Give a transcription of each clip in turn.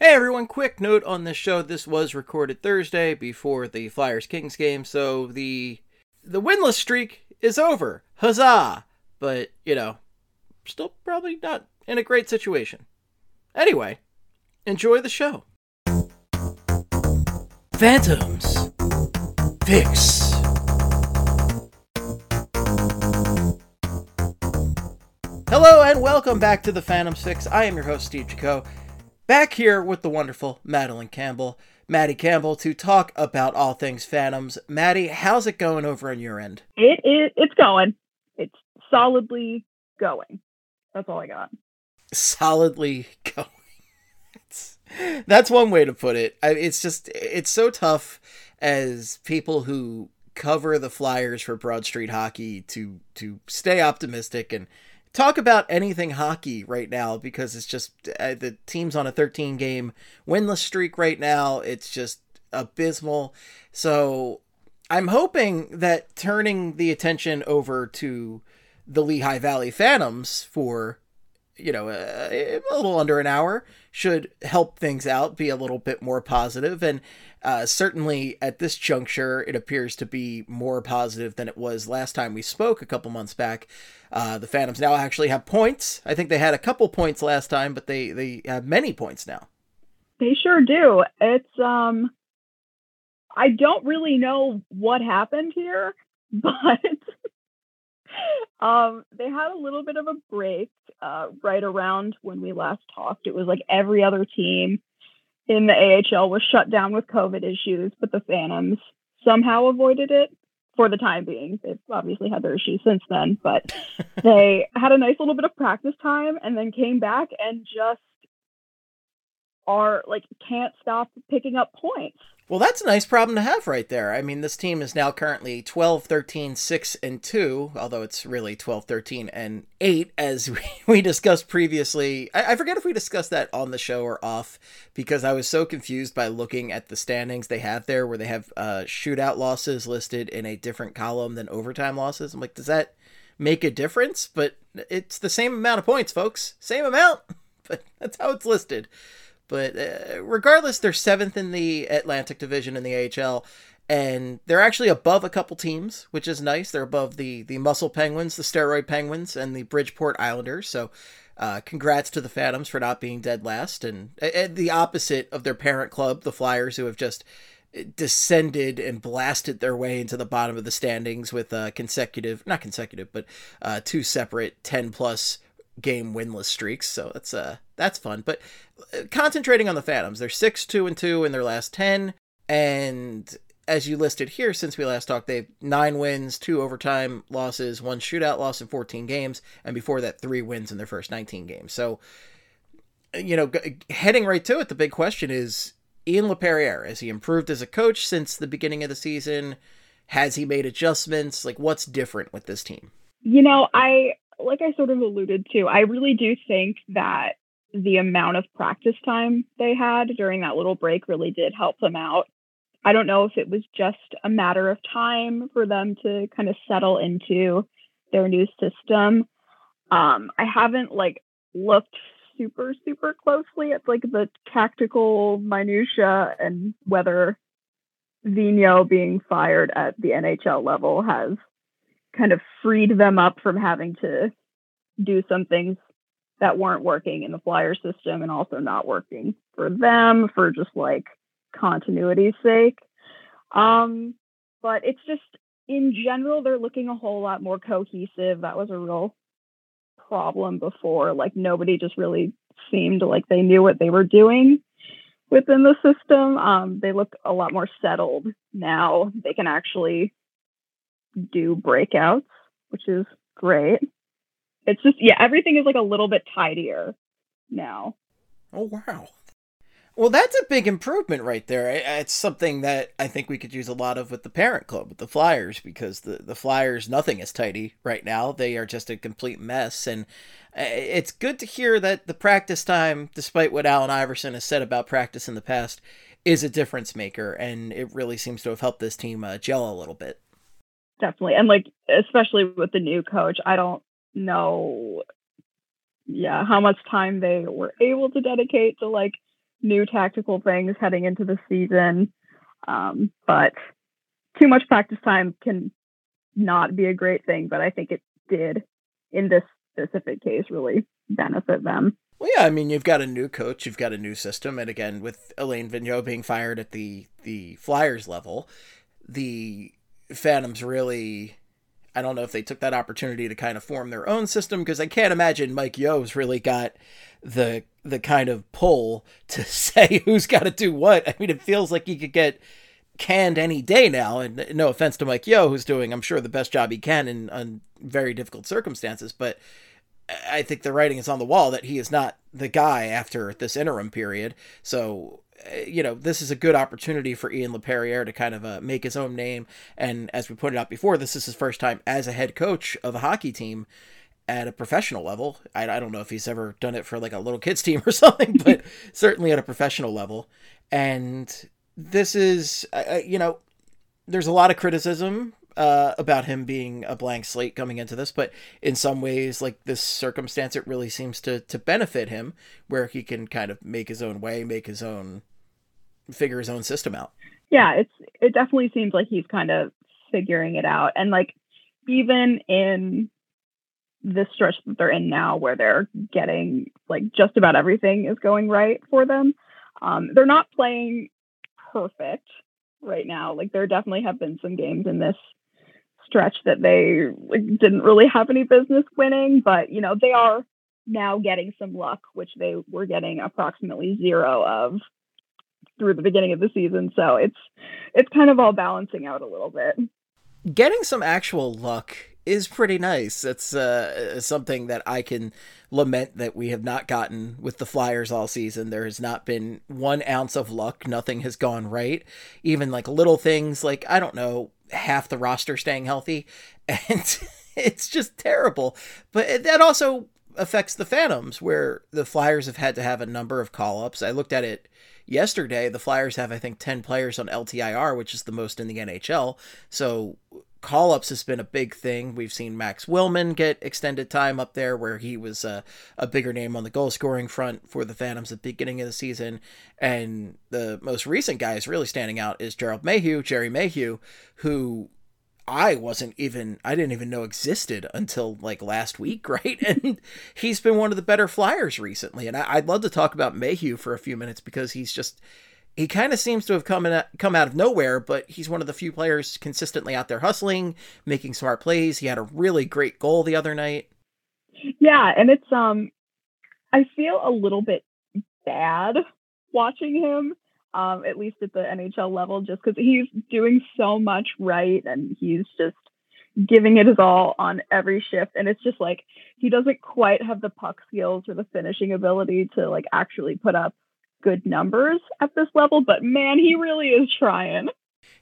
Hey everyone, quick note on this show. This was recorded Thursday before the Flyers Kings game, so the the winless streak is over. Huzzah! But, you know, still probably not in a great situation. Anyway, enjoy the show. Phantoms. Fix. Hello and welcome back to the Phantom Six. I am your host, Steve Jaco. Back here with the wonderful Madeline Campbell, Maddie Campbell, to talk about all things Phantoms. Maddie, how's it going over on your end? It is. It's going. It's solidly going. That's all I got. Solidly going. It's, that's one way to put it. I, it's just it's so tough as people who cover the Flyers for Broad Street Hockey to to stay optimistic and talk about anything hockey right now because it's just uh, the team's on a 13 game winless streak right now. It's just abysmal. So I'm hoping that turning the attention over to the Lehigh Valley Phantoms for you know a, a little under an hour should help things out, be a little bit more positive, and uh, certainly at this juncture, it appears to be more positive than it was last time we spoke a couple months back. Uh, the Phantoms now actually have points. I think they had a couple points last time, but they they have many points now. They sure do. It's um, I don't really know what happened here, but um, they had a little bit of a break uh, right around when we last talked. It was like every other team in the AHL was shut down with COVID issues, but the Phantoms somehow avoided it for the time being. They've obviously had their issues since then, but they had a nice little bit of practice time and then came back and just are like can't stop picking up points. Well, that's a nice problem to have right there. I mean, this team is now currently 12, 13, 6, and 2, although it's really 12, 13, and 8, as we discussed previously. I, forget if we discussed that on the show or off, because I was so confused by looking at the standings they have there, where they have uh, shootout losses listed in a different column than overtime losses. I'm like, does that make a difference? But it's the same amount of points, folks. Same amount, but that's how it's listed. But uh, regardless, they're seventh in the Atlantic Division in the AHL, and they're actually above a couple teams, which is nice. They're above the the Muscle Penguins, the Steroid Penguins, and the Bridgeport Islanders. So, uh, congrats to the Phantoms for not being dead last, and, the opposite of their parent club, the Flyers, who have just descended and blasted their way into the bottom of the standings with uh, consecutive, not consecutive, but uh, two separate 10 plus game winless streaks. So that's uh that's fun. But uh, concentrating on the Phantoms, they're six two and two in their last ten, and as you listed here, since we last talked, they have nine wins, two overtime losses, one shootout loss in 14 games, and before that, three wins in their first 19 games. So, you know, heading right to it, the big question is Ian LaPerriere. Has he improved as a coach since the beginning of the season? Has he made adjustments? Like, what's different with this team? You know, I like I sort of alluded to, I really do think that the amount of practice time they had during that little break really did help them out. I don't know if it was just a matter of time for them to kind of settle into their new system. Um, I haven't like looked super super closely at like the tactical minutia and whether Vigneault being fired at the NHL level has kind of freed them up from having to do some things that weren't working in the flyer system and also not working for them for just like continuity's sake. Um, but it's just in general, they're looking a whole lot more cohesive. That was a real problem before. Like nobody just really seemed like they knew what they were doing within the system. Um, they look a lot more settled now. They can actually do breakouts, which is great. It's just yeah, everything is like a little bit tidier now. Oh wow. Well, that's a big improvement right there. It's something that I think we could use a lot of with the parent club, with the Flyers, because the, the Flyers, nothing is tidy right now. They are just a complete mess. And uh, it's good to hear that the practice time, despite what Allen Iverson has said about practice in the past, is a difference maker. And it really seems to have helped this team uh, gel a little bit definitely. And like especially with the new coach, I don't know yeah, how much time they were able to dedicate to like new tactical things heading into the season. Um, but too much practice time can not be a great thing, but I think it did in this specific case really benefit them. Well, yeah, I mean, you've got a new coach, you've got a new system, and again, with Alain Vigneault being fired at the the Flyers level, the Phantoms really. I don't know if they took that opportunity to kind of form their own system because I can't imagine Mike Yeo's really got the the kind of pull to say who's got to do what. I mean, it feels like he could get canned any day now. And no offense to Mike Yeo, who's doing, I'm sure, the best job he can in, in very difficult circumstances, but I think the writing is on the wall that he is not the guy after this interim period. So, you know, this is a good opportunity for Ian LaPerriere to kind of uh, make his own name. And as we pointed out before, this is his first time as a head coach of a hockey team at a professional level. I, I don't know if he's ever done it for like a little kids team or something, but certainly at a professional level. And this is, uh, you know, there's a lot of criticism uh, about him being a blank slate coming into this, but in some ways, like this circumstance, it really seems to to benefit him, where he can kind of make his own way, make his own, figure his own system out. Yeah, it's it definitely seems like he's kind of figuring it out, and like even in this stretch that they're in now, where they're getting like just about everything is going right for them, um, they're not playing perfect right now. Like there definitely have been some games in this stretch that they didn't really have any business winning, but you know, they are now getting some luck, which they were getting approximately zero of through the beginning of the season. So it's it's kind of all balancing out a little bit. Getting some actual luck is pretty nice. It's uh, something that I can lament that we have not gotten with the Flyers all season. There has not been one ounce of luck. Nothing has gone right. Even like little things like, I don't know, half the roster staying healthy. And it's just terrible. But that also affects the Phantoms, where the Flyers have had to have a number of call ups. I looked at it yesterday. The Flyers have, I think, 10 players on LTIR, which is the most in the NHL. So call ups has been a big thing. We've seen Max Willman get extended time up there where he was a, a bigger name on the goal scoring front for the Phantoms at the beginning of the season. And the most recent guy is really standing out is Gerald Mayhew, Jerry Mayhew, who I wasn't even I didn't even know existed until like last week, right? And he's been one of the better flyers recently. And I, would love to talk about Mayhew for a few minutes because he's just he kind of seems to have come in, come out of nowhere, but he's one of the few players consistently out there hustling, making smart plays. He had a really great goal the other night. Yeah, and it's um I feel a little bit bad watching him um at least at the NHL level just cuz he's doing so much right and he's just giving it his all on every shift and it's just like he doesn't quite have the puck skills or the finishing ability to like actually put up good numbers at this level, but man, he really is trying.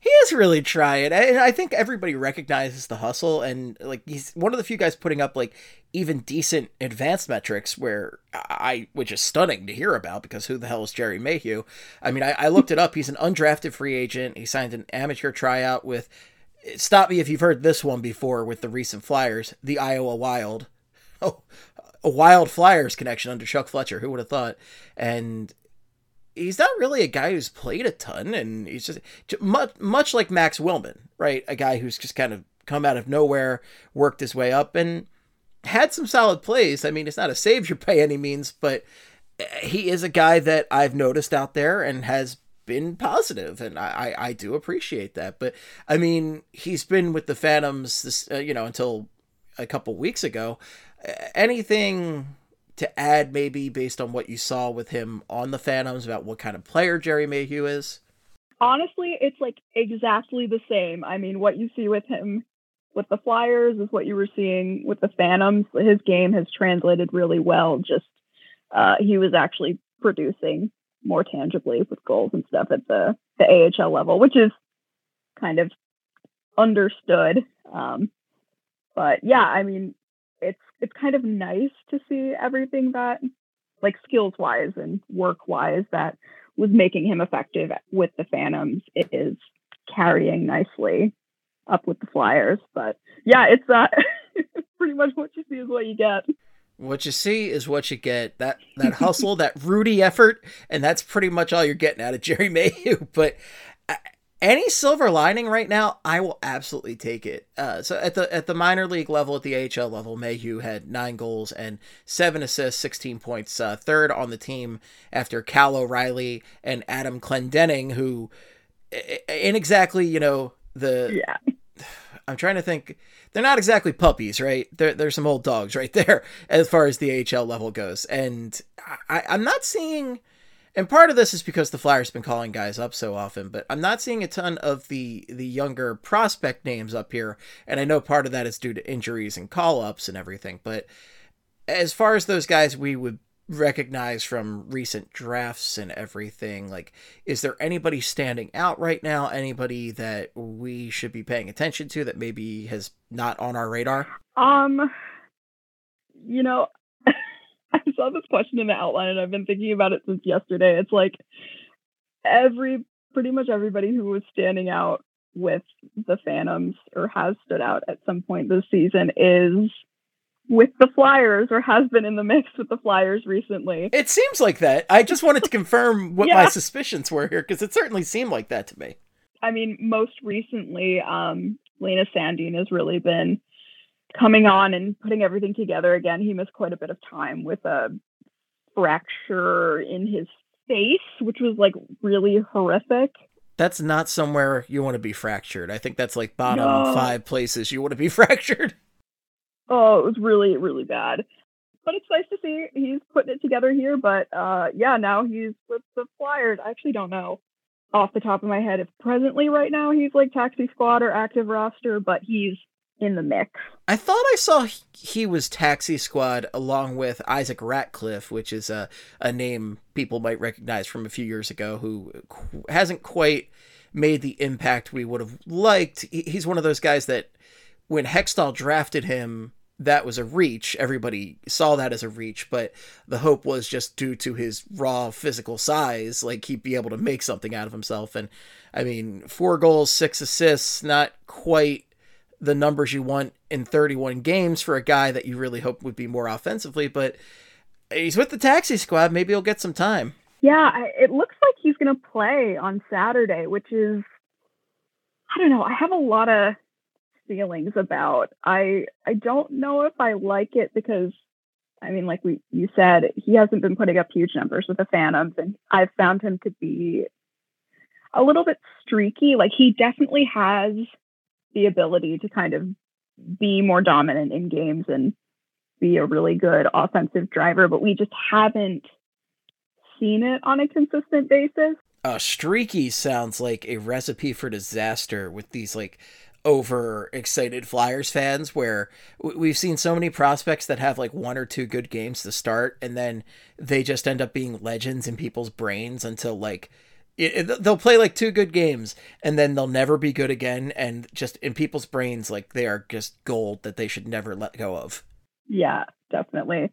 He is really trying. And I think everybody recognizes the hustle and like he's one of the few guys putting up like even decent advanced metrics where I which is stunning to hear about because who the hell is Jerry Mayhew? I mean, I, I looked it up. He's an undrafted free agent. He signed an amateur tryout with stop me if you've heard this one before with the recent Flyers, the Iowa Wild. Oh, a Wild Flyers connection under Chuck Fletcher. Who would have thought? And he's not really a guy who's played a ton, and he's just much much like Max Willman, right? A guy who's just kind of come out of nowhere, worked his way up, and had some solid plays. I mean, it's not a savior by any means, but he is a guy that I've noticed out there and has been positive, and I, I, I do appreciate that. But I mean, he's been with the Phantoms, this uh, you know, until a couple weeks ago. Anything to add maybe based on what you saw with him on the Phantoms about what kind of player Jerry Mayhew is? Honestly, it's like exactly the same. I mean, what you see with him with the Flyers is what you were seeing with the Phantoms. His game has translated really well. Just uh, he was actually producing more tangibly with goals and stuff at the the AHL level, which is kind of understood. Um, but yeah, I mean, it's it's kind of nice to see everything that like skills wise and work wise that was making him effective with the Phantoms is carrying nicely up with the Flyers. But yeah, it's uh pretty much what you see is what you get. What you see is what you get. That that hustle, that Rudy effort, and that's pretty much all you're getting out of Jerry Mayhew. But any silver lining right now, I will absolutely take it. Uh, so at the at the minor league level, at the AHL level, Mayhew had nine goals and seven assists, sixteen points, uh, third on the team after Cal O'Reilly and Adam Clendenning, who in exactly you know the. Yeah. I'm trying to think. They're not exactly puppies, right? They're, they're some old dogs right there as far as the AHL level goes. And I, I'm not seeing and part of this is because the Flyers have been calling guys up so often, but I'm not seeing a ton of the the younger prospect names up here, and I know part of that is due to injuries and call ups and everything. But as far as those guys we would recognize from recent drafts and everything, like, is there anybody standing out right now? Anybody that we should be paying attention to that maybe has not on our radar? Um, you know, I saw this question in the outline and I've been thinking about it since yesterday. It's like every pretty much everybody who was standing out with the Phantoms or has stood out at some point this season is with the Flyers or has been in the mix with the Flyers recently. It seems like that. I just wanted to confirm what yeah. my suspicions were here because it certainly seemed like that to me. I mean, most recently, um, Linus Sandin has really been coming on and putting everything together again. He missed quite a bit of time with a fracture in his face, which was like really horrific. That's not somewhere you want to be fractured. I think that's like bottom no. five places you want to be fractured. Oh, it was really, really bad. But it's nice to see he's putting it together here. But uh, yeah, now he's with the Flyers. I actually don't know off the top of my head if presently right now he's like taxi squad or active roster, but he's in the mix. I thought I saw he was Taxi Squad along with Isaac Ratcliffe, which is a, a name people might recognize from a few years ago, who hasn't quite made the impact we would have liked. He's one of those guys that when Hextall drafted him, that was a reach. Everybody saw that as a reach, but the hope was just due to his raw physical size, like he'd be able to make something out of himself. And I mean, four goals, six assists, not quite the numbers you want in 31 games for a guy that you really hope would be more offensively, but he's with the taxi squad. Maybe he'll get some time. Yeah, it looks like he's going to play on Saturday, which is, I don't know. I have a lot of feelings about. I I don't know if I like it because I mean, like we you said, he hasn't been putting up huge numbers with the Phantoms, and I've found him to be a little bit streaky. Like he definitely has the ability to kind of be more dominant in games and be a really good offensive driver, but we just haven't seen it on a consistent basis. Uh, streaky sounds like a recipe for disaster with these like over excited Flyers fans where we've seen so many prospects that have like one or two good games to start and then they just end up being legends in people's brains until like it, they'll play like two good games and then they'll never be good again and just in people's brains like they are just gold that they should never let go of. Yeah definitely.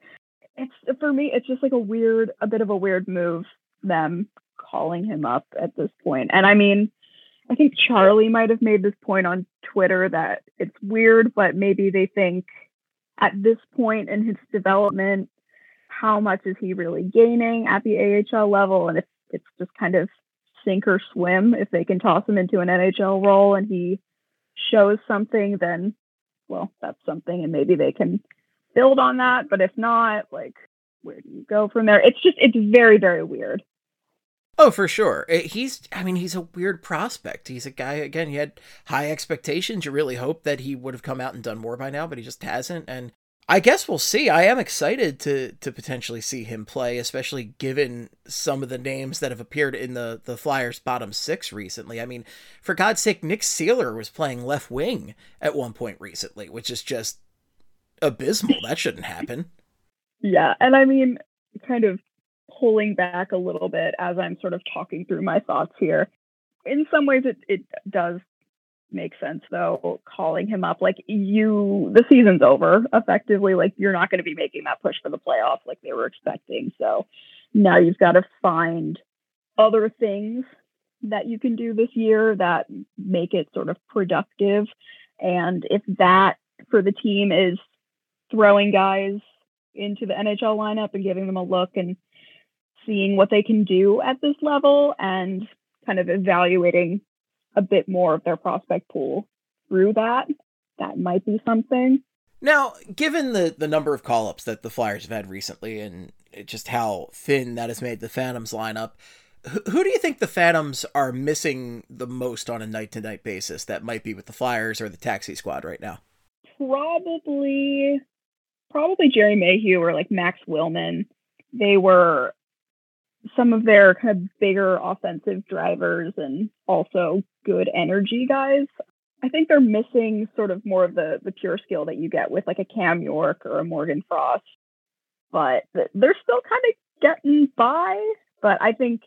It's for me it's just like a weird a bit of a weird move them calling him up at this point. And i mean i think charlie might have made this point on twitter that it's weird but maybe they think at this point in his development how much is he really gaining at the ahl level? And if it's just kind of sink or swim. If they can toss him into an NHL role and he shows something, then well, that's something, and maybe they can build on that. But if not, like, where do you go from there? It's just it's very very weird. Oh, for sure. Eh, he's, I mean, he's a weird prospect. He's a guy, again, he had high expectations. You really hope that he would have come out and done more by now, but he just hasn't. And I guess we'll see. I am excited to to potentially see him play, especially given some of the names that have appeared in the the Flyers bottom six recently. I mean, for God's sake, Nick Seeler was playing left wing at one point recently, which is just abysmal. that shouldn't happen. Yeah, and I mean, kind of pulling back a little bit as I'm sort of talking through my thoughts here. In some ways, it it does makes sense though calling him up. Like you the season's over effectively. Like you're not going to be making that push for the playoffs like they were expecting. So now you've got to find other things that you can do this year that make it sort of productive. And if that for the team is throwing guys into the NHL lineup and giving them a look and seeing what they can do at this level and kind of evaluating a bit more of their prospect pool through that. That might be something. Now, given the, the number of call ups that the Flyers have had recently and just how thin that has made the Phantoms lineup, who do you think the Phantoms are missing the most on a night to night basis that might be with the Flyers or the taxi squad right now? Probably, probably Jerry Mayhew or like Max Willman. They were some of their kind of bigger offensive drivers and also good energy guys. I think they're missing sort of more of the the pure skill that you get with like a Cam York or a Morgan Frost, but they're still kind of getting by. But I think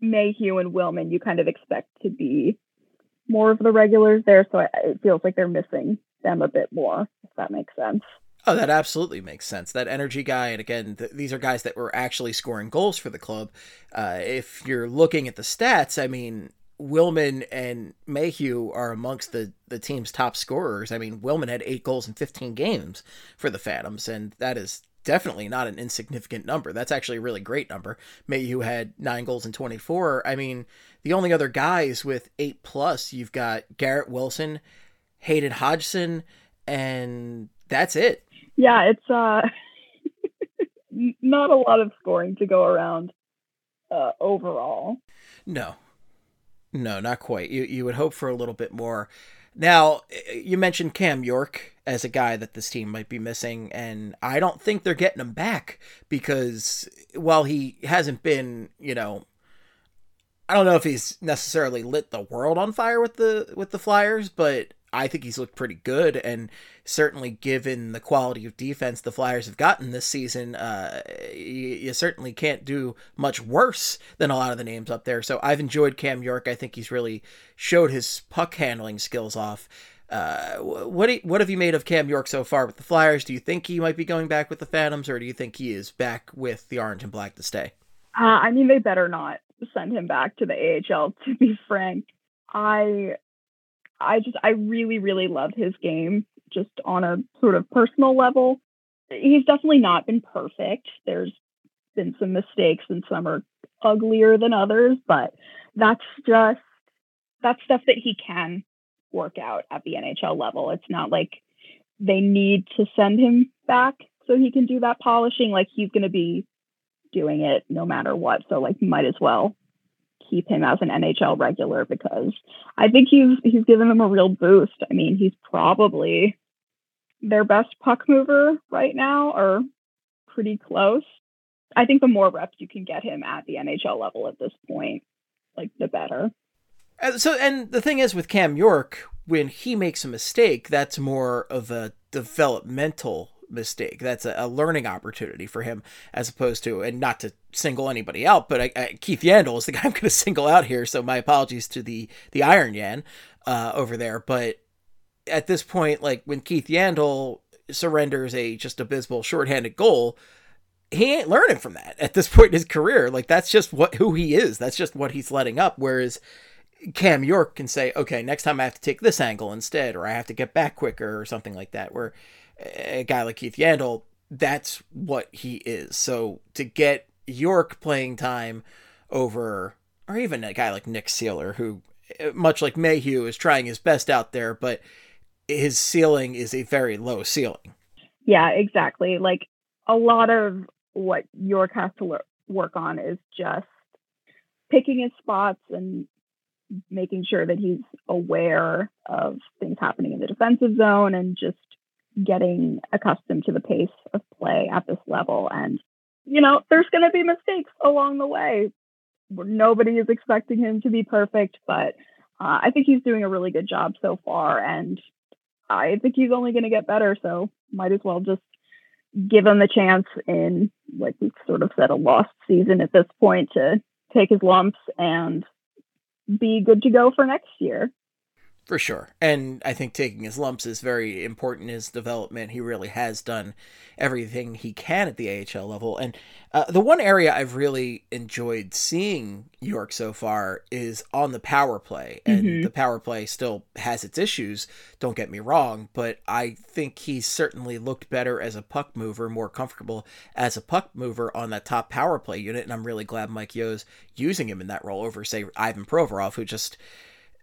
Mayhew and Willman you kind of expect to be more of the regulars there, so it feels like they're missing them a bit more. If that makes sense. Oh, that absolutely makes sense. That energy guy, and again, th- these are guys that were actually scoring goals for the club. Uh, if you're looking at the stats, I mean, Willman and Mayhew are amongst the, the team's top scorers. I mean, Willman had eight goals in 15 games for the Phantoms, and that is definitely not an insignificant number. That's actually a really great number. Mayhew had nine goals in 24. I mean, the only other guys with eight plus, you've got Garrett Wilson, Hayden Hodgson, and that's it yeah, it's uh not a lot of scoring to go around uh, overall. No. No, not quite. You you would hope for a little bit more. Now, you mentioned Cam York as a guy that this team might be missing, and I don't think they're getting him back because while he hasn't been, you know, I don't know if he's necessarily lit the world on fire with the with the Flyers, but I think he's looked pretty good, and certainly given the quality of defense the Flyers have gotten this season, uh, you, you, certainly can't do much worse than a lot of the names up there. So I've enjoyed Cam York. I think he's really showed his puck handling skills off. Uh, what what have you made of Cam York so far with the Flyers? Do you think he might be going back with the Phantoms, or do you think he is back with the Orange and Black to stay? Uh, I mean, they better not send him back to the AHL. To be frank, I I just I really really love his game just on a sort of personal level. He's definitely not been perfect. There's been some mistakes and some are uglier than others, but that's just that's stuff that he can work out at the NHL level. It's not like they need to send him back so he can do that polishing like he's going to be doing it no matter what. So like might as well keep him as an NHL regular because I think he's he's given them a real boost. I mean, he's probably their best puck mover right now, or pretty close. I think the more reps you can get him at the NHL level at this point, like the better. Uh, so, and the thing is with Cam York, when he makes a mistake, that's more of a developmental mistake. That's a, a, learning opportunity for him, as opposed to, and not to single anybody out, but I, I, Keith Yandle is the guy I'm going to single out here. So my apologies to the the Iron Yan uh, over there. But at this point, like when Keith Yandle surrenders a just abysmal shorthanded goal, he ain't learning from that at this point in his career. Like that's just what who he is. That's just what he's letting up. Whereas Cam York can say, okay, next time I have to take this angle instead, or I have to get back quicker, or something like that. Where a guy like Keith Yandle, that's what he is. So to get York playing time over, or even a guy like Nick Seeler, who, much like Mayhew, is trying his best out there, but his ceiling is a very low ceiling. Yeah, exactly. Like a lot of what York has to work on is just picking his spots and making sure that he's aware of things happening in the defensive zone and just getting accustomed to the pace of play at this level. And, you know, there's going to be mistakes along the way. Nobody is expecting him to be perfect, but uh, I think he's doing a really good job so far. And I think he's only going to get better. So might as well just give him the chance in, like we've sort of said, a lost season at this point to take his lumps and be good to go for next year. For sure. And I think taking his lumps is very important in his development. He really has done everything he can at the AHL level. And uh, the one area I've really enjoyed seeing York so far is on the power play. And mm-hmm. the power play still has its issues, don't get me wrong, but I think he's certainly looked better as a puck mover, more comfortable as a puck mover on that top power play unit. And I'm really glad Mike Yeo's using him in that role over, say, Ivan Provorov, who just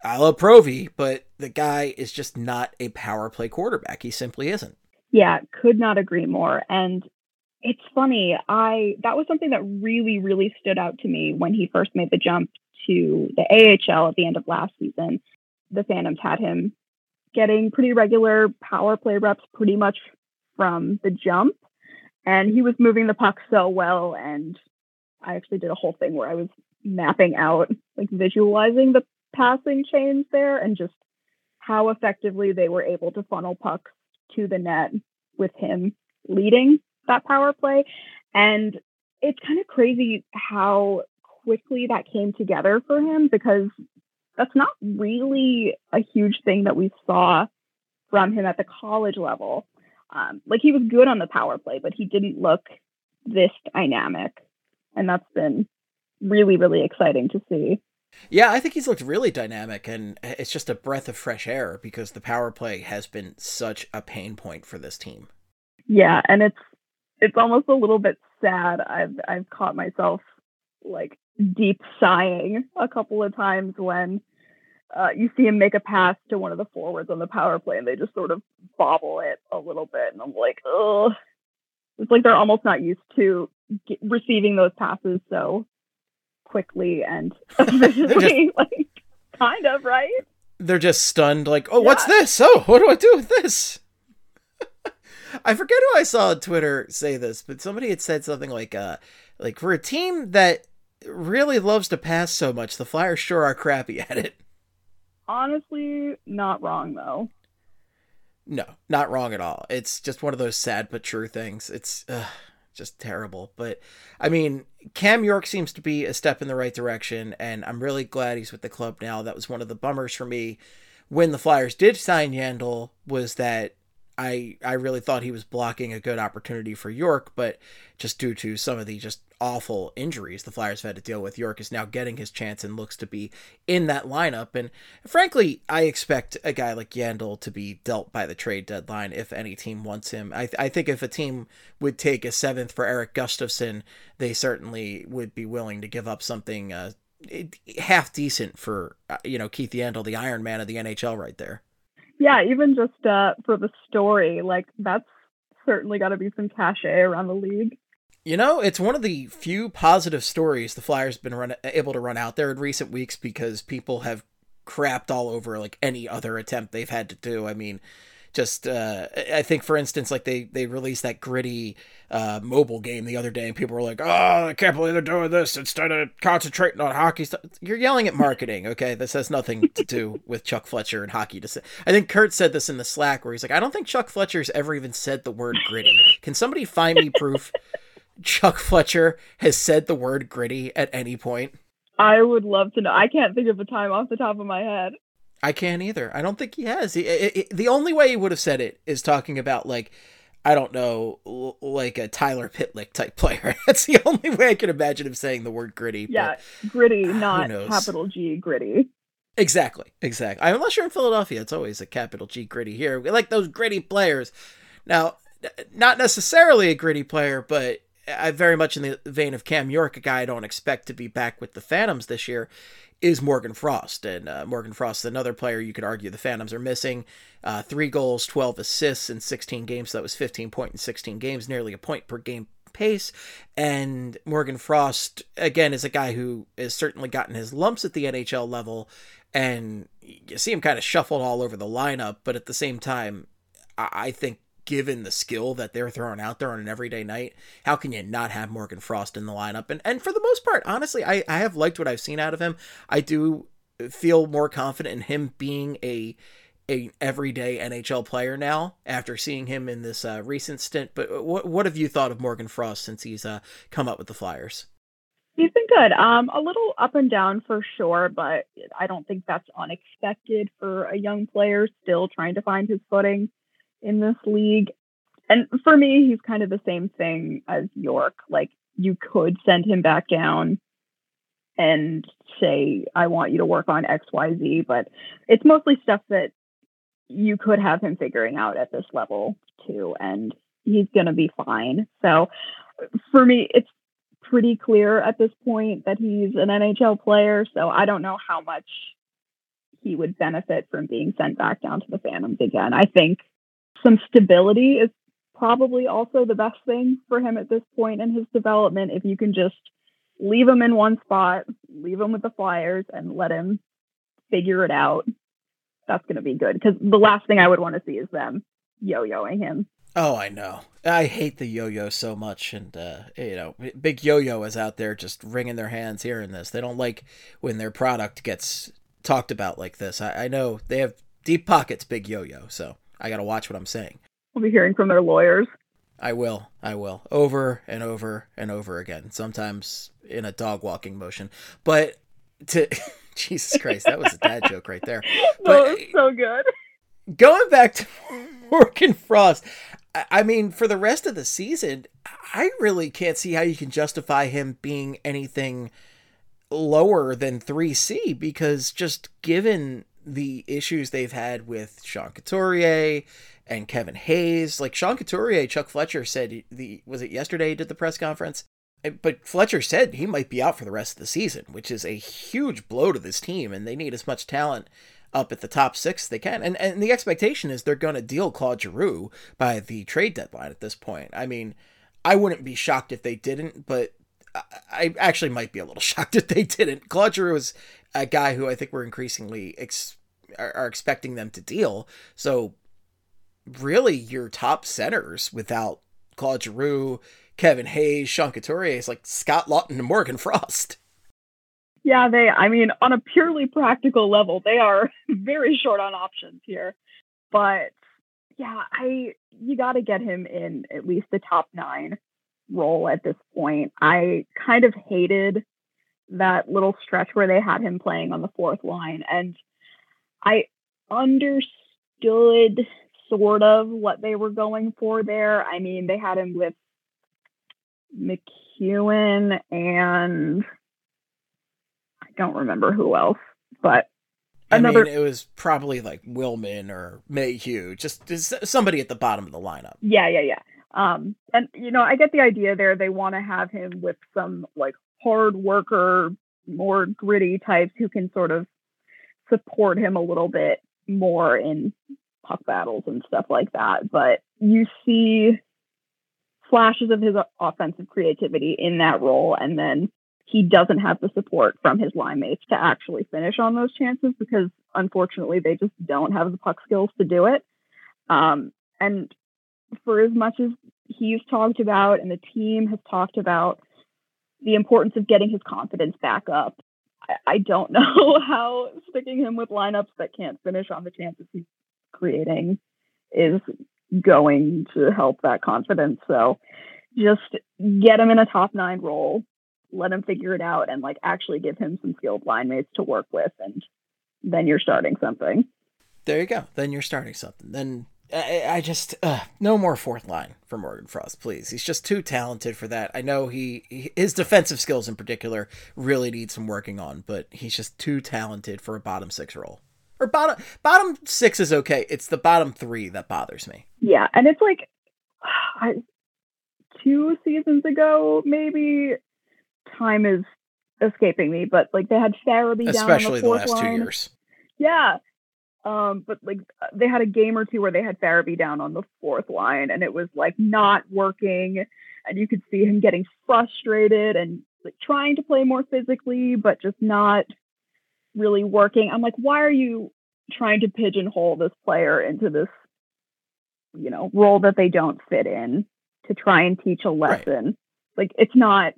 I love Provy, but the guy is just not a power play quarterback. He simply isn't. Yeah, could not agree more. And it's funny, I that was something that really, really stood out to me when he first made the jump to the AHL at the end of last season. The Phantoms had him getting pretty regular power play reps pretty much from the jump. And he was moving the puck so well. And I actually did a whole thing where I was mapping out, like visualizing the passing chains there and just how effectively they were able to funnel pucks to the net with him leading that power play. And it's kind of crazy how quickly that came together for him because that's not really a huge thing that we saw from him at the college level. Um, like he was good on the power play, but he didn't look this dynamic. And that's been really, really exciting to see. Yeah, I think he's looked really dynamic, and it's just a breath of fresh air because the power play has been such a pain point for this team. Yeah, and it's it's almost a little bit sad. I've I've caught myself like deep sighing a couple of times when uh, you see him make a pass to one of the forwards on the power play, and they just sort of bobble it a little bit, and I'm like, oh, it's like they're almost not used to receiving those passes so quickly and efficiently, just, like kind of right. They're just stunned, like, "Oh, yeah. what's this? Oh, what do I do with this?" I forget who I saw on Twitter say this, but somebody had said something like, "Uh, like for a team that really loves to pass so much, the Flyers sure are crappy at it." Honestly, not wrong though. No, not wrong at all. It's just one of those sad but true things. It's. Uh, just terrible. But I mean, Cam York seems to be a step in the right direction, and I'm really glad he's with the club now. That was one of the bummers for me when the Flyers did sign Yandle was that I I really thought he was blocking a good opportunity for York, but just due to some of the just awful injuries the Flyers have had to deal with, York is now getting his chance and looks to be in that lineup. And frankly, I expect a guy like Yandle to be dealt by the trade deadline if any team wants him. I I think if a team would take a seventh for Eric Gustafson, they certainly would be willing to give up something uh, half decent for uh, you know Keith Yandle, the Iron Man of the NHL, right there yeah, even just uh, for the story, like that's certainly got to be some cachet around the league. You know, it's one of the few positive stories the Flyers have been run, able to run out there in recent weeks because people have crapped all over like any other attempt they've had to do. I mean, just uh, I think for instance like they they released that gritty uh, mobile game the other day and people were like oh I can't believe they're doing this instead of concentrating on hockey stuff you're yelling at marketing okay? This has nothing to do with Chuck Fletcher and hockey to say. I think Kurt said this in the Slack where he's like I don't think Chuck Fletcher's ever even said the word gritty. Can somebody find me proof Chuck Fletcher has said the word gritty at any point? I would love to know. I can't think of a time off the top of my head I can't either. I don't think he has. He, it, it, the only way he would have said it is talking about like I don't know, like a Tyler Pitlick type player. That's the only way I can imagine him saying the word gritty. Yeah, gritty, not capital G gritty. Exactly, exactly. Unless you're in Philadelphia, it's always a capital G gritty here. We like those gritty players. Now, not necessarily a gritty player, but I very much in the vein of Cam York, a guy I don't expect to be back with the Phantoms this year is Morgan Frost. And uh, Morgan Frost is another player you could argue the Phantoms are missing. Uh, three goals, 12 assists in 16 games. So that was 15 point in 16 games, nearly a point per game pace. And Morgan Frost, again, is a guy who has certainly gotten his lumps at the NHL level. And you see him kind of shuffled all over the lineup. But at the same time, I think given the skill that they're throwing out there on an everyday night, how can you not have Morgan Frost in the lineup? And and for the most part, honestly, I, I have liked what I've seen out of him. I do feel more confident in him being a a everyday NHL player now after seeing him in this uh, recent stint. But what what have you thought of Morgan Frost since he's uh, come up with the Flyers? He's been good. Um, a little up and down for sure, but I don't think that's unexpected for a young player still trying to find his footing in this league. And for me, he's kind of the same thing as York. Like you could send him back down and say, I want you to work on XYZ, but it's mostly stuff that you could have him figuring out at this level too. And he's going to be fine. So for me, it's pretty clear at this point that he's an NHL player. So I don't know how much he would benefit from being sent back down to the Phantoms again. I think some stability is probably also the best thing for him at this point in his development. If you can just leave him in one spot, leave him with the Flyers, and let him figure it out, that's going to be good. Because the last thing I would want to see is them yo-yoing him. Oh, I know. I hate the yo-yo so much, and uh, you know, big yo-yo is out there just wringing their hands hearing this. They don't like when their product gets talked about like this. I, I know they have deep pockets, big yo-yo. So I got to watch what I'm saying. We'll be hearing from their lawyers. I will. I will. Over and over and over again. Sometimes in a dog walking motion. But to Jesus Christ, that was a dad joke right there. But that was so good. Going back to Morgan Frost, I mean, for the rest of the season, I really can't see how you can justify him being anything lower than 3C because just given the issues they've had with Sean Couturier and Kevin Hayes. Like Sean Couturier, Chuck Fletcher said the was it yesterday he did the press conference? Eh, but Fletcher said he might be out for the rest of the season, which is a huge blow to this team, and they need as much talent up at the top six they can. And and the expectation is they're going to deal Claude Giroux by the trade deadline at this point. I mean, I wouldn't be shocked if they didn't, but I actually might be a little shocked if they didn't. Claude Giroux is a guy who I think we're increasingly ex- are, are expecting them to deal. So really your top centers without Claude Giroux, Kevin Hayes, Sean Couturier is like Scott Lawton and Morgan Frost. Yeah, they, I mean, on a purely practical level, they are very short on options here. But yeah, I, you got to get him in at least the top nine role at this point. I kind of hated that little stretch where they had him playing on the fourth line. And I understood sort of what they were going for there. I mean, they had him with McEwen and I don't remember who else, but another. I mean, it was probably like Willman or Mayhew, just, just somebody at the bottom of the lineup. Yeah, yeah, yeah. Um, and you know, I get the idea there. They want to have him with some like hard worker, more gritty types who can sort of support him a little bit more in puck battles and stuff like that. But you see flashes of his offensive creativity in that role, and then he doesn't have the support from his line mates to actually finish on those chances because unfortunately they just don't have the puck skills to do it. Um, and for as much as he's talked about and the team has talked about the importance of getting his confidence back up, I, I don't know how sticking him with lineups that can't finish on the chances he's creating is going to help that confidence. So just get him in a top nine role, let him figure it out, and like actually give him some skilled line mates to work with, and then you're starting something. There you go. Then you're starting something. Then I, I just uh, no more fourth line for Morgan Frost, please. He's just too talented for that. I know he, he his defensive skills in particular really need some working on, but he's just too talented for a bottom six role or bottom bottom six is okay. It's the bottom three that bothers me. Yeah, and it's like I, two seasons ago, maybe time is escaping me, but like they had Farabee down especially the, the, last line. two years. Yeah, um, but like they had a game or two where they had Farabee down on the fourth line, and it was like not working, and you could see him getting frustrated and like trying to play more physically, but just not really working. I'm like, why are you trying to pigeonhole this player into this, you know, role that they don't fit in to try and teach a lesson? Right. Like, it's not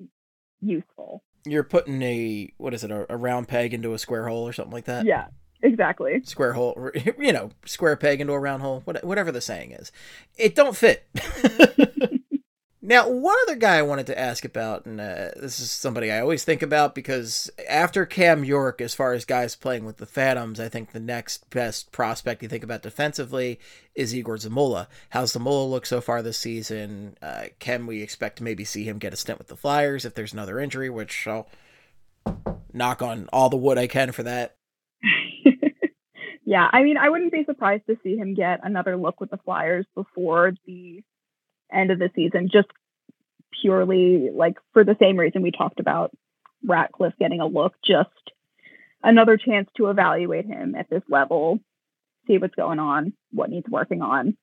useful. You're putting a what is it a, a round peg into a square hole or something like that? Yeah, exactly. Square hole, you know, square peg into a round hole, whatever the saying is. It don't fit. Now, one other guy I wanted to ask about, and uh, this is somebody I always think about because after Cam York, as far as guys playing with the Phantoms, I think the next best prospect you think about defensively is Igor Zamula. How's Zamula look so far this season? Uh, can we expect to maybe see him get a stint with the Flyers if there's another injury, which I'll knock on all the wood I can for that? yeah, I mean, I wouldn't be surprised to see him get another look with the Flyers before the end of the season, just purely like for the same reason we talked about Ratcliffe getting a look, just another chance to evaluate him at this level, see what's going on, what needs working on.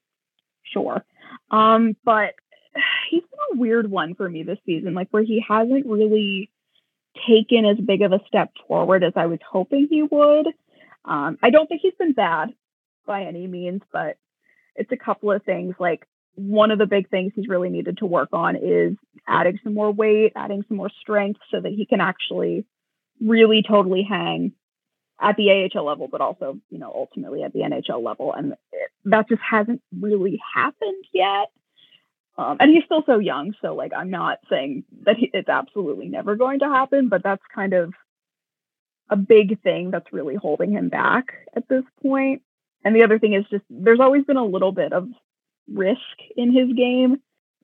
Sure. Um, but he's been a weird one for me this season, like where he hasn't really taken as big of a step forward as I was hoping he would. Um, I don't think he's been bad by any means, but it's a couple of things like one of the big things he's really needed to work on is adding some more weight, adding some more strength so that he can actually really totally hang at the AHL level, but also, you know, ultimately at the NHL level. And it, that just hasn't really happened yet. Um, and he's still so young. So, like, I'm not saying that he, it's absolutely never going to happen, but that's kind of a big thing that's really holding him back at this point. And the other thing is just there's always been a little bit of risk in his game.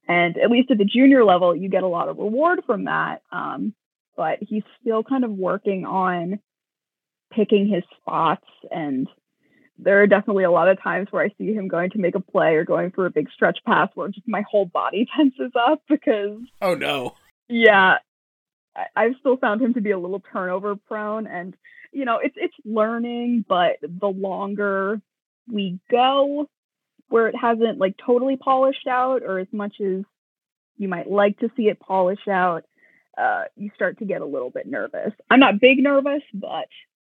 And at least at the junior level, you get a lot of reward from that. Um, but he's still kind of working on picking his spots. And there are definitely a lot of times where I see him going to make a play or going for a big stretch pass where just my whole body tenses up because. Oh, no. Yeah. I've still found him to be a little turnover prone. And, you know, it's it's learning, but the longer we go, where it hasn't like totally polished out or as much as you might like to see it polish out, uh, you start to get a little bit nervous. I'm not big nervous, but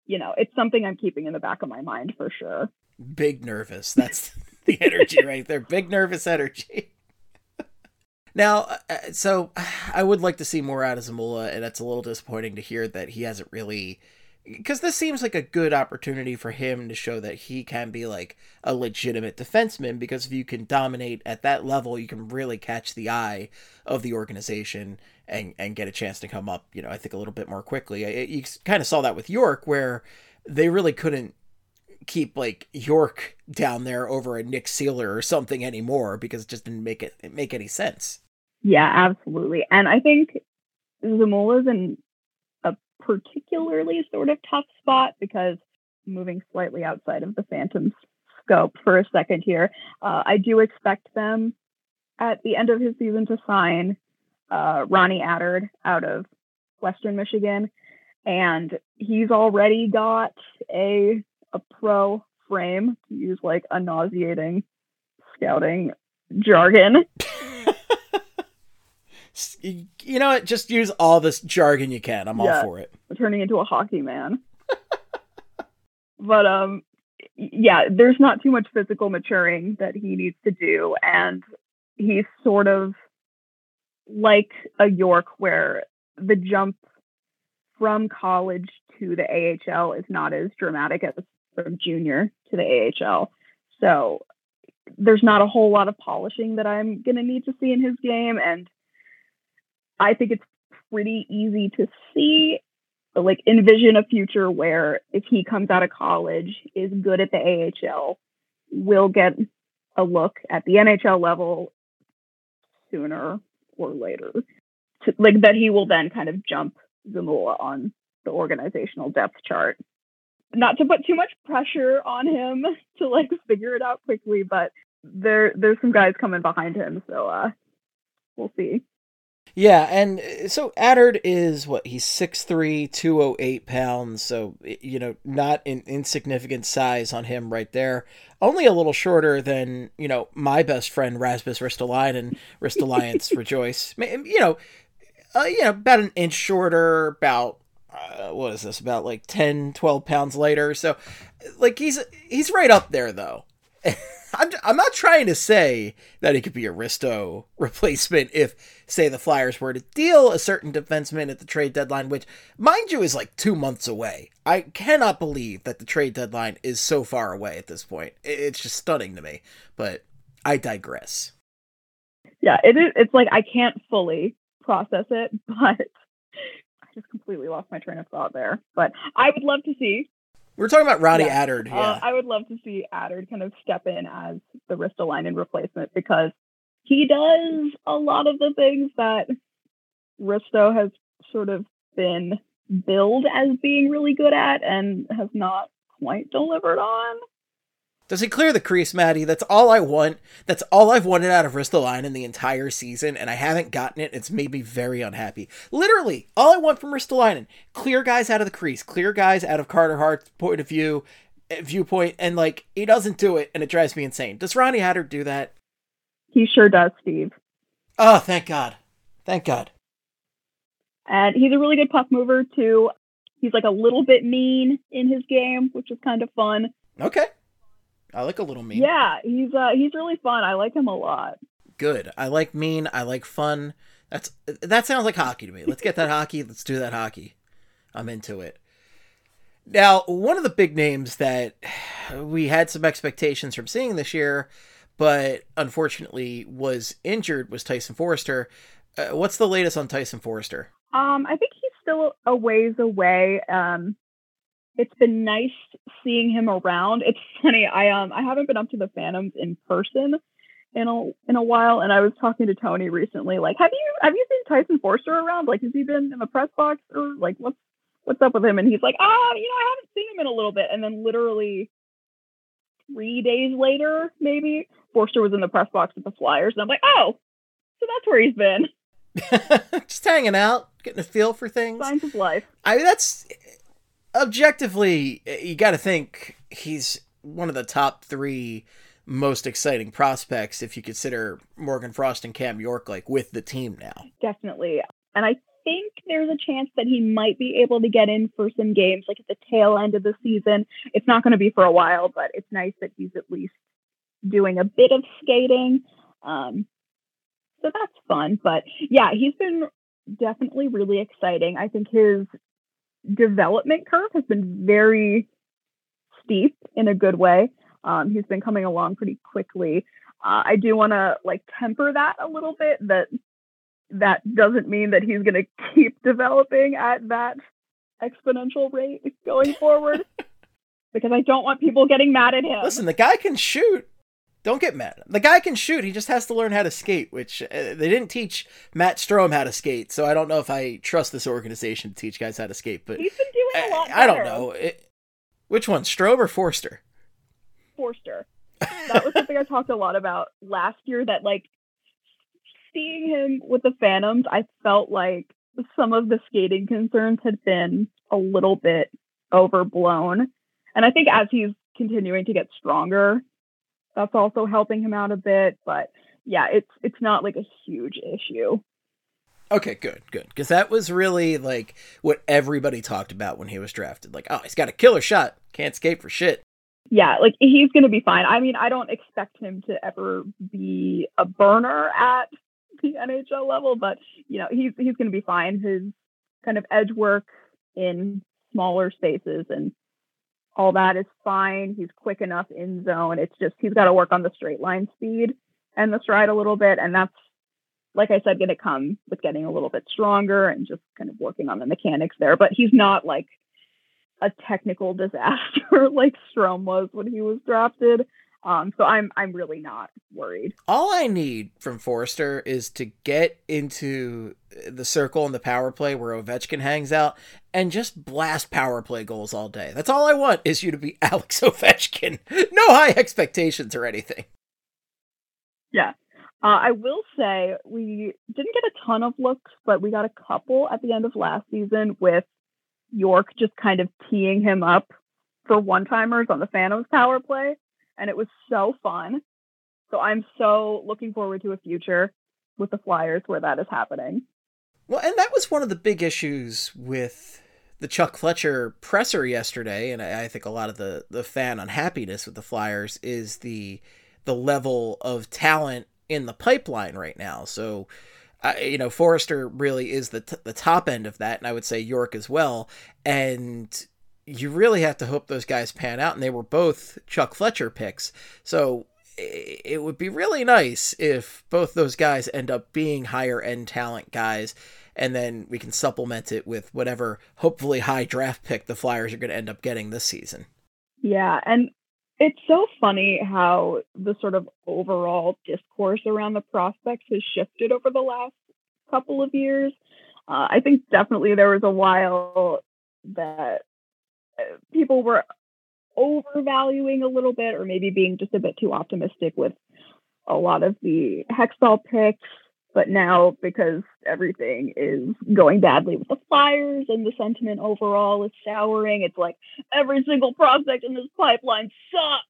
you know, it's something I'm keeping in the back of my mind for sure. Big nervous. That's the energy right there. Big nervous energy. Now, uh, uh, so I would like to see more out of Zamula, and it's a little disappointing to hear that he hasn't really because this seems like a good opportunity for him to show that he can be like a legitimate defenseman because if you can dominate at that level you can really catch the eye of the organization and and get a chance to come up you know i think a little bit more quickly. You kind of saw that with york where they really couldn't keep like york down there over a nick Seeler or something anymore because it just didn't make it make any sense. Yeah absolutely. And i think zamula's a particularly sort of tough spot because moving slightly outside of the Phantom's scope for a second here, uh, I do expect them at the end of his season to sign uh, Ronnie Attard out of Western Michigan, and he's already got a a pro frame to use like a nauseating scouting jargon. you know what? Just use all this jargon you can. I'm yeah, all for it. Turning into a hockey man. but um, yeah, there's not too much physical maturing that he needs to do, and he's sort of like a York, where the jump from college to the AHL is not as dramatic as from junior to the AHL. So there's not a whole lot of polishing that I'm going to need to see in his game. And I think it's pretty easy to see, like envision a future where if he comes out of college, is good at the AHL, will get a look at the NHL level sooner or later. To, like that he will then kind of jump Zamula on the organizational depth chart. Not to put too much pressure on him to like figure it out quickly, but there there's some guys coming behind him, so uh we'll see. Yeah, and uh, so Attard is what he's 6'3", 208 pounds, so you know not an insignificant size on him right there. Only a little shorter than you know my best friend Rasmus Ristolainen and Ristolain's Rejoice. You know, uh, you know about an inch shorter, about uh, what is this? About like 10, 12 pounds later So, like he's he's right up there though. I'm, I'm not trying to say that he could be a Risto replacement if, say, the Flyers were to deal a certain defenseman at the trade deadline, which, mind you, is like two months away. I cannot believe that the trade deadline is so far away at this point. It's just stunning to me. But I digress. Yeah, it is. It's like I can't fully process it, but just completely lost my train of thought there. But I would love to see. We're talking about Ronnie yeah, Attard. Uh, yeah, uh, I would love to see Attard kind of step in as the Ristolainen replacement because he does a lot of the things that Risto has sort of been billed as being really good at and has not quite delivered on. Does he clear the crease, Maddie? That's all I want. That's all I've wanted out of Ristolainen in the entire season, and I haven't gotten it. It's made me very unhappy. Literally, all I want from Ristolainen: clear guys out of the crease, clear guys out of Carter Hart's point of view, eh, viewpoint, and like he doesn't do it, and it drives me insane. Does Ronnie Attard do that? He sure does, Steve. Oh, thank God, thank God. And he's a really good puck mover too. He's like a little bit mean in his game, which is kind of fun. Okay. I like a little mean. Yeah, he's uh he's really fun. I like him a lot. Good. I like mean. I like fun. That's that sounds like hockey to me. Let's get that hockey. Let's do that hockey. I'm into it. Now, one of the big names that we had some expectations from seeing this year, but unfortunately was injured was Tyson Foerster. Uh, what's the latest on Tyson Foerster? Um, I think he's still a ways away. Um, it's been nice seeing him around. It's funny. I um I haven't been up to the Phantoms in person in a in a while, and I was talking to Tony recently. Like, have you have you seen Tyson Foerster around? Like, has he been in the press box or like what's what's up with him? And he's like, oh, you know, I haven't seen him in a little bit. And then literally three days later, maybe Foerster was in the press box with the Flyers, and I'm like, oh, so that's where he's been. Just hanging out, getting a feel for things. Signs of life. I mean, that's objectively, you got to think he's one of the top three most exciting prospects if you consider Morgan Frost and Cam York like with the team now. Definitely. And I think there's a chance that he might be able to get in for some games like at the tail end of the season. It's not going to be for a while, but it's nice that he's at least doing a bit of skating. Um, so that's fun. But yeah, he's been definitely really exciting. I think his development curve has been very steep in a good way. Um, he's been coming along pretty quickly. Uh, I do want to like temper that a little bit. That that doesn't mean that he's going to keep developing at that exponential rate going forward. because I don't want people getting mad at him. Listen, the guy can shoot. Don't get mad. The guy can shoot. He just has to learn how to skate, which uh, they didn't teach Matt Strome how to skate. So I don't know if I trust this organization to teach guys how to skate. But he's been doing a lot. I, I don't know. It, which one, Strome or Foerster. Foerster. That was something I talked a lot about last year. That like seeing him with the Phantoms, I felt like some of the skating concerns had been a little bit overblown. And I think as he's continuing to get stronger, that's also helping him out a bit. But yeah, it's it's not like a huge issue. Okay, good, good. Because that was really like what everybody talked about when he was drafted. Like, oh, he's got a killer shot, can't skate for shit. Yeah, like he's going to be fine. I mean, I don't expect him to ever be a burner at the NHL level, but you know, he's he's going to be fine. His kind of edge work in smaller spaces and all that is fine. He's quick enough in zone. It's just he's got to work on the straight line speed and the stride a little bit. And that's, like I said, going to come with getting a little bit stronger and just kind of working on the mechanics there. But he's not like a technical disaster like Strome was when he was drafted. Um, so I'm I'm really not worried. All I need from Foerster is to get into the circle in the power play where Ovechkin hangs out and just blast power play goals all day. That's all I want is you to be Alex Ovechkin. No high expectations or anything. Yeah. Uh, I will say we didn't get a ton of looks, but we got a couple at the end of last season with York just kind of teeing him up for one timers on the Phantoms power play and it was so fun. So I'm so looking forward to a future with the Flyers where that is happening. Well, and that was one of the big issues with the Chuck Fletcher presser yesterday, and I, think a lot of the the fan unhappiness with the Flyers is the the level of talent in the pipeline right now. So, you know, Forrester really is the t- the top end of that, and I would say York as well. And you really have to hope those guys pan out. And they were both Chuck Fletcher picks. So it would be really nice if both those guys end up being higher end talent guys and then we can supplement it with whatever hopefully high draft pick the Flyers are going to end up getting this season. Yeah, and it's so funny how the sort of overall discourse around the prospects has shifted over the last couple of years. Uh, I think definitely there was a while that people were overvaluing a little bit, or maybe being just a bit too optimistic with a lot of the Hextall picks. But now, because everything is going badly with the Flyers and the sentiment overall is souring, it's like every single prospect in this pipeline sucks.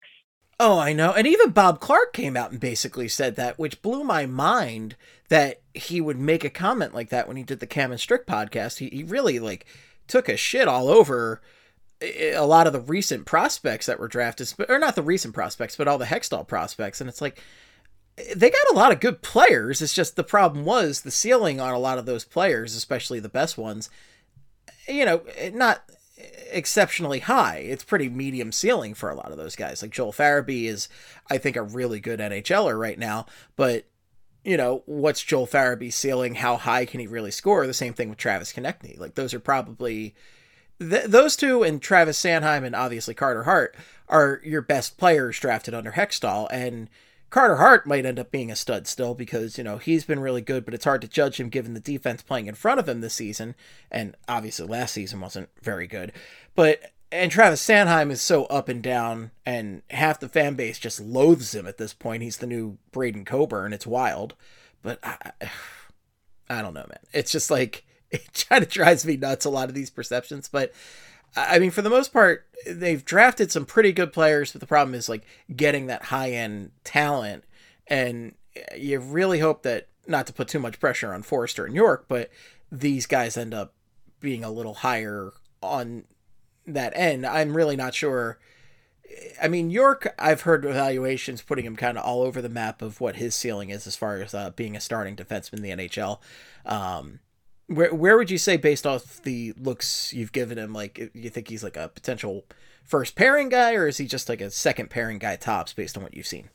Oh, I know. And even Bob Clarke came out and basically said that, which blew my mind that he would make a comment like that when he did the Cam and Strick podcast. He, he really like took a shit all over a lot of the recent prospects that were drafted, or not the recent prospects, but all the Hextall prospects. And it's like, they got a lot of good players. It's just the problem was the ceiling on a lot of those players, especially the best ones, you know, not exceptionally high. It's pretty medium ceiling for a lot of those guys. Like Joel Farabee is, I think, a really good NHLer right now, but you know, what's Joel Farabee's ceiling? How high can he really score? The same thing with Travis Konecny. Like those are probably th- those two and Travis Sanheim and obviously Carter Hart are your best players drafted under Hextall and Carter Hart might end up being a stud still because, you know, he's been really good, but it's hard to judge him given the defense playing in front of him this season. And obviously last season wasn't very good. But, and Travis Sanheim is so up and down, and half the fan base just loathes him at this point. He's the new Braydon Coburn. It's wild. But I, I don't know, man. It's just like, it kind of drives me nuts, a lot of these perceptions. But I mean, for the most part, they've drafted some pretty good players, but the problem is like getting that high end talent. And you really hope that not to put too much pressure on Foerster and York, but these guys end up being a little higher on that end. I'm really not sure. I mean, York, I've heard evaluations putting him kind of all over the map of what his ceiling is as far as uh, being a starting defenseman in the NHL. Um, where where would you say based off the looks you've given him like you think he's like a potential first pairing guy or is he just like a second pairing guy tops based on what you've seen?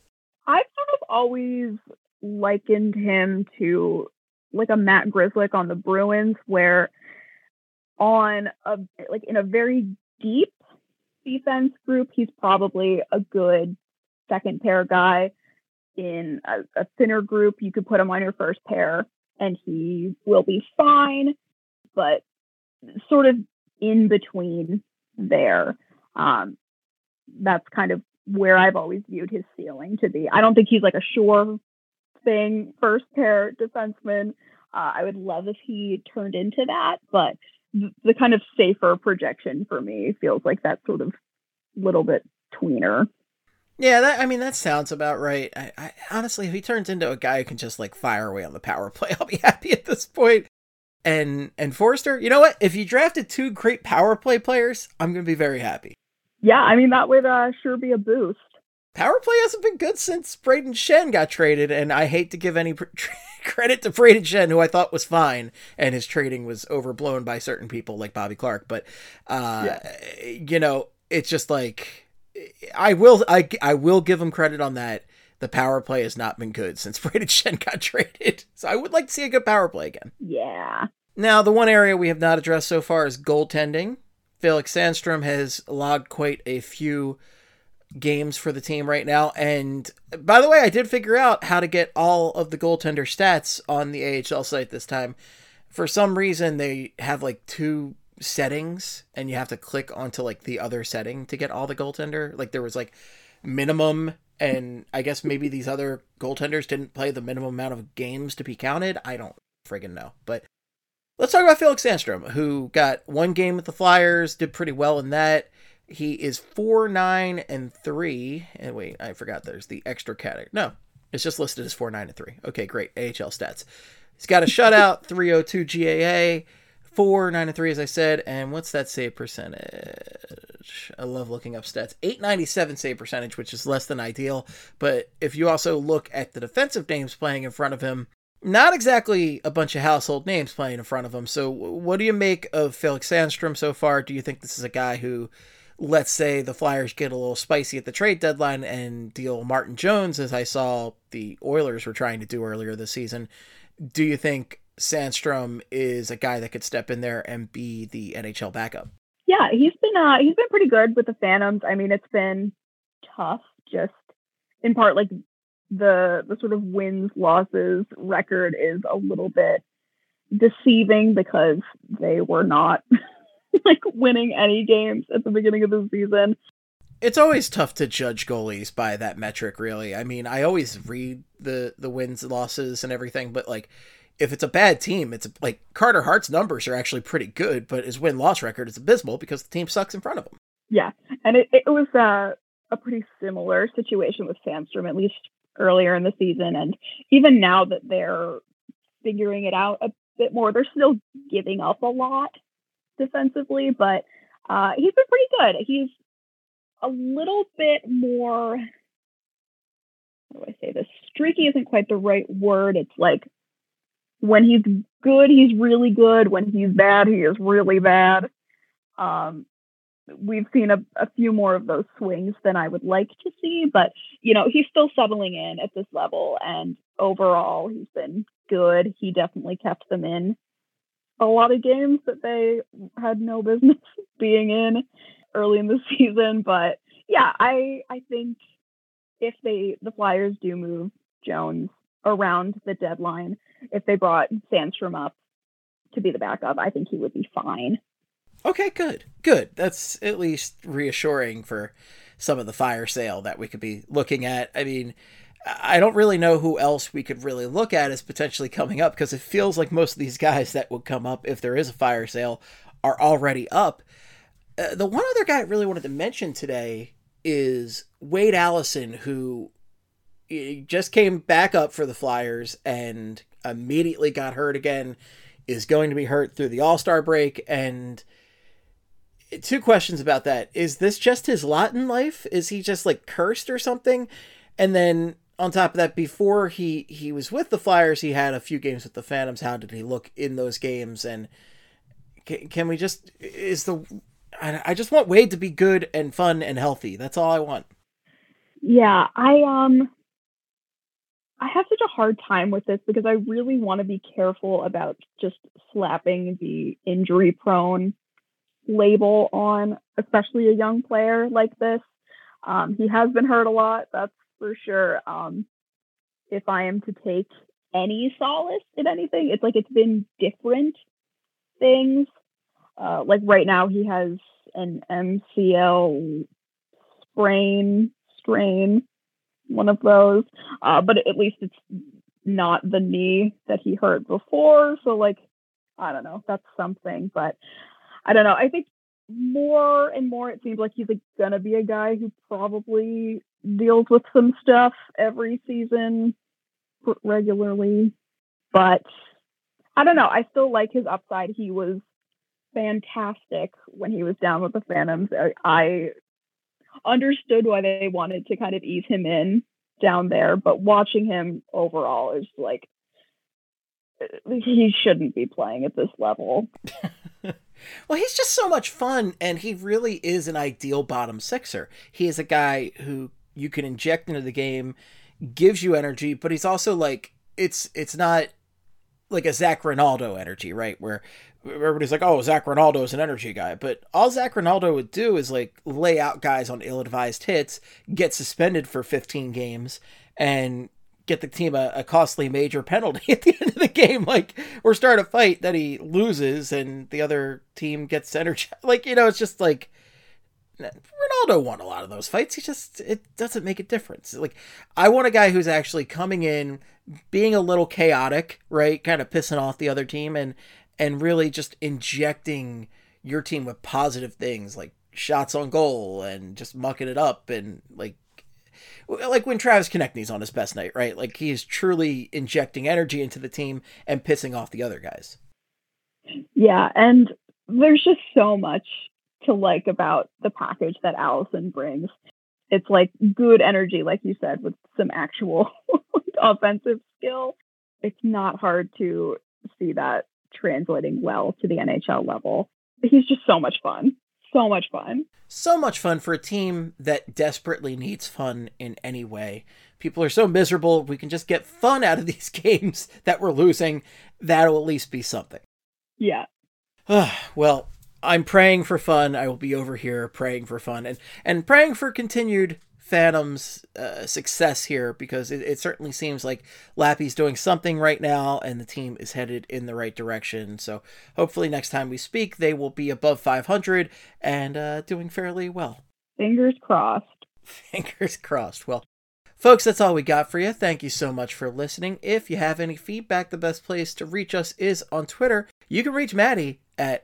I've sort of always likened him to like a matt grzelcyk on the bruins where on a like in a very deep defense group he's probably a good second pair guy. In a, a thinner group you could put him on your first pair and he will be fine, but sort of in between there. Um, that's kind of where I've always viewed his ceiling to be. I don't think he's like a sure thing first pair defenseman. Uh, I would love if he turned into that, but the, the kind of safer projection for me feels like that sort of little bit tweener. Yeah, that I mean that sounds about right. I, I, honestly, if he turns into a guy who can just like fire away on the power play, I'll be happy at this point. And and Foerster, you know what? If you drafted two great power play players, I'm gonna be very happy. Yeah, I mean that would uh, sure be a boost. Power play hasn't been good since Brayden Schenn got traded, and I hate to give any pr- credit to Brayden Schenn, who I thought was fine, and his trading was overblown by certain people like Bobby Clarke. But uh, yeah. you know, it's just like I will I, I will give him credit on that. The power play has not been good since Brayden Schenn got traded. So I would like to see a good power play again. Yeah. Now, the one area we have not addressed so far is goaltending. Felix Sandstrom has logged quite a few games for the team right now. And by the way, I did figure out how to get all of the goaltender stats on the AHL site this time. For some reason, they have like two settings and you have to click onto like the other setting to get all the goaltender. Like there was like minimum and I guess maybe these other goaltenders didn't play the minimum amount of games to be counted. I don't friggin' know. But let's talk about Felix Sandstrom, who got one game with the Flyers, did pretty well in that. He is four nine and three. And wait, I forgot there's the extra category. No, it's just listed as four nine and three. Okay, great. AHL stats. He's got a shutout, 302 GAA, four, nine and three, as I said. And what's that save percentage? I love looking up stats. 897 save percentage, which is less than ideal. But if you also look at the defensive names playing in front of him, not exactly a bunch of household names playing in front of him. So, what do you make of Felix Sandstrom so far? Do you think this is a guy who let's say the Flyers get a little spicy at the trade deadline and deal Martin Jones, as I saw the Oilers were trying to do earlier this season, do you think Sandstrom is a guy that could step in there and be the NHL backup? Yeah, he's been uh, he's been pretty good with the Phantoms. I mean, it's been tough, just in part like the the sort of wins losses record is a little bit deceiving because they were not like winning any games at the beginning of the season. It's always tough to judge goalies by that metric, really. I mean, I always read the the wins, losses, and everything, but like if it's a bad team, it's like Carter Hart's numbers are actually pretty good, but his win loss record is abysmal because the team sucks in front of him. Yeah, and it, it was uh, a pretty similar situation with Sandstrom, at least earlier in the season, and even now that they're figuring it out a bit more, they're still giving up a lot defensively, but uh, he's been pretty good. He's a little bit more. How do I say this? Streaky isn't quite the right word. It's like when he's good, he's really good. When he's bad, he is really bad. Um, we've seen a, a few more of those swings than I would like to see, but you know, he's still settling in at this level and overall he's been good. He definitely kept them in a lot of games that they had no business being in early in the season. But yeah, I I think if they the Flyers do move Jones around the deadline, if they brought Sandstrom up to be the backup, I think he would be fine. Okay, good. Good. That's at least reassuring for some of the fire sale that we could be looking at. I mean, I don't really know who else we could really look at as potentially coming up because it feels like most of these guys that would come up if there is a fire sale are already up. Uh, the one other guy I really wanted to mention today is Wade Allison, who just came back up for the Flyers and immediately got hurt again, is going to be hurt through the All Star break. And two questions about that. Is this just his lot in life? Is he just like cursed or something? And then on top of that, before he he was with the Flyers, he had a few games with the Phantoms. How did he look in those games? And can, can we just is the I, I just want Wade to be good and fun and healthy. That's all I want. Yeah, I um I have such a hard time with this because I really want to be careful about just slapping the injury prone label on, especially a young player like this. Um, he has been hurt a lot. That's for sure. Um, if I am to take any solace in anything, it's like it's been different things. Uh, like right now, he has an MCL sprain, strain, one of those. Uh, but at least it's not the knee that he hurt before. So, like, I don't know. That's something. But I don't know. I think more and more it seems like he's like, gonna be a guy who probably deals with some stuff every season regularly. But I don't know. I still like his upside. He was fantastic when he was down with the Phantoms. I, I understood why they wanted to kind of ease him in down there, but watching him overall is like eh, he shouldn't be playing at this level. well, he's just so much fun, and he really is an ideal bottom sixer. He is a guy who you can inject into the game, gives you energy, but he's also like it's it's not like a Zac Rinaldo energy, right? Where everybody's like, "Oh, Zac Rinaldo is an energy guy," but all Zac Rinaldo would do is like lay out guys on ill-advised hits, get suspended for 15 games, and get the team a, a, costly major penalty at the end of the game. Like, or start a fight that he loses, and the other team gets energy. Like, you know, it's just like Rinaldo won a lot of those fights. He just it doesn't make a difference. Like I want a guy who's actually coming in, being a little chaotic, right? Kind of pissing off the other team and and really just injecting your team with positive things like shots on goal and just mucking it up and like like when Travis Konecny's on his best night, right? Like he is truly injecting energy into the team and pissing off the other guys. Yeah, and there's just so much to like about the package that Allison brings. It's like good energy, like you said, with some actual offensive skill. It's not hard to see that translating well to the NHL level. He's just so much fun. so much fun. So much fun for a team that desperately needs fun in any way. People are so miserable. We can just get fun out of these games that we're losing. That'll at least be something. Yeah. well, I'm praying for fun. I will be over here praying for fun and and praying for continued Phantom's uh, success here because it, it, certainly seems like Lappy's doing something right now and the team is headed in the right direction. So hopefully next time we speak, they will be above 500 and uh, doing fairly well. Fingers crossed. Fingers crossed. Well, folks, that's all we got for you. Thank you so much for listening. If you have any feedback, the best place to reach us is on Twitter. You can reach Maddie at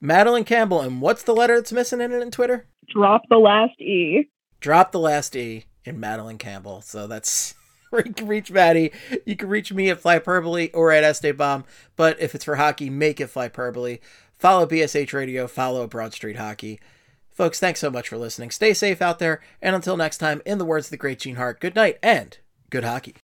Madeline Campbell. And what's the letter that's missing in it in Twitter? Drop the last E drop the last E in Madeline Campbell. So that's where you can reach Maddie. You can reach me at Flyperbole or at Esteban. But if it's for hockey, make it Flyperbole. Follow BSH Radio, follow Broad Street Hockey. Folks, thanks so much for listening. Stay safe out there. And until next time, in the words of the great Gene Hart, good night and good hockey.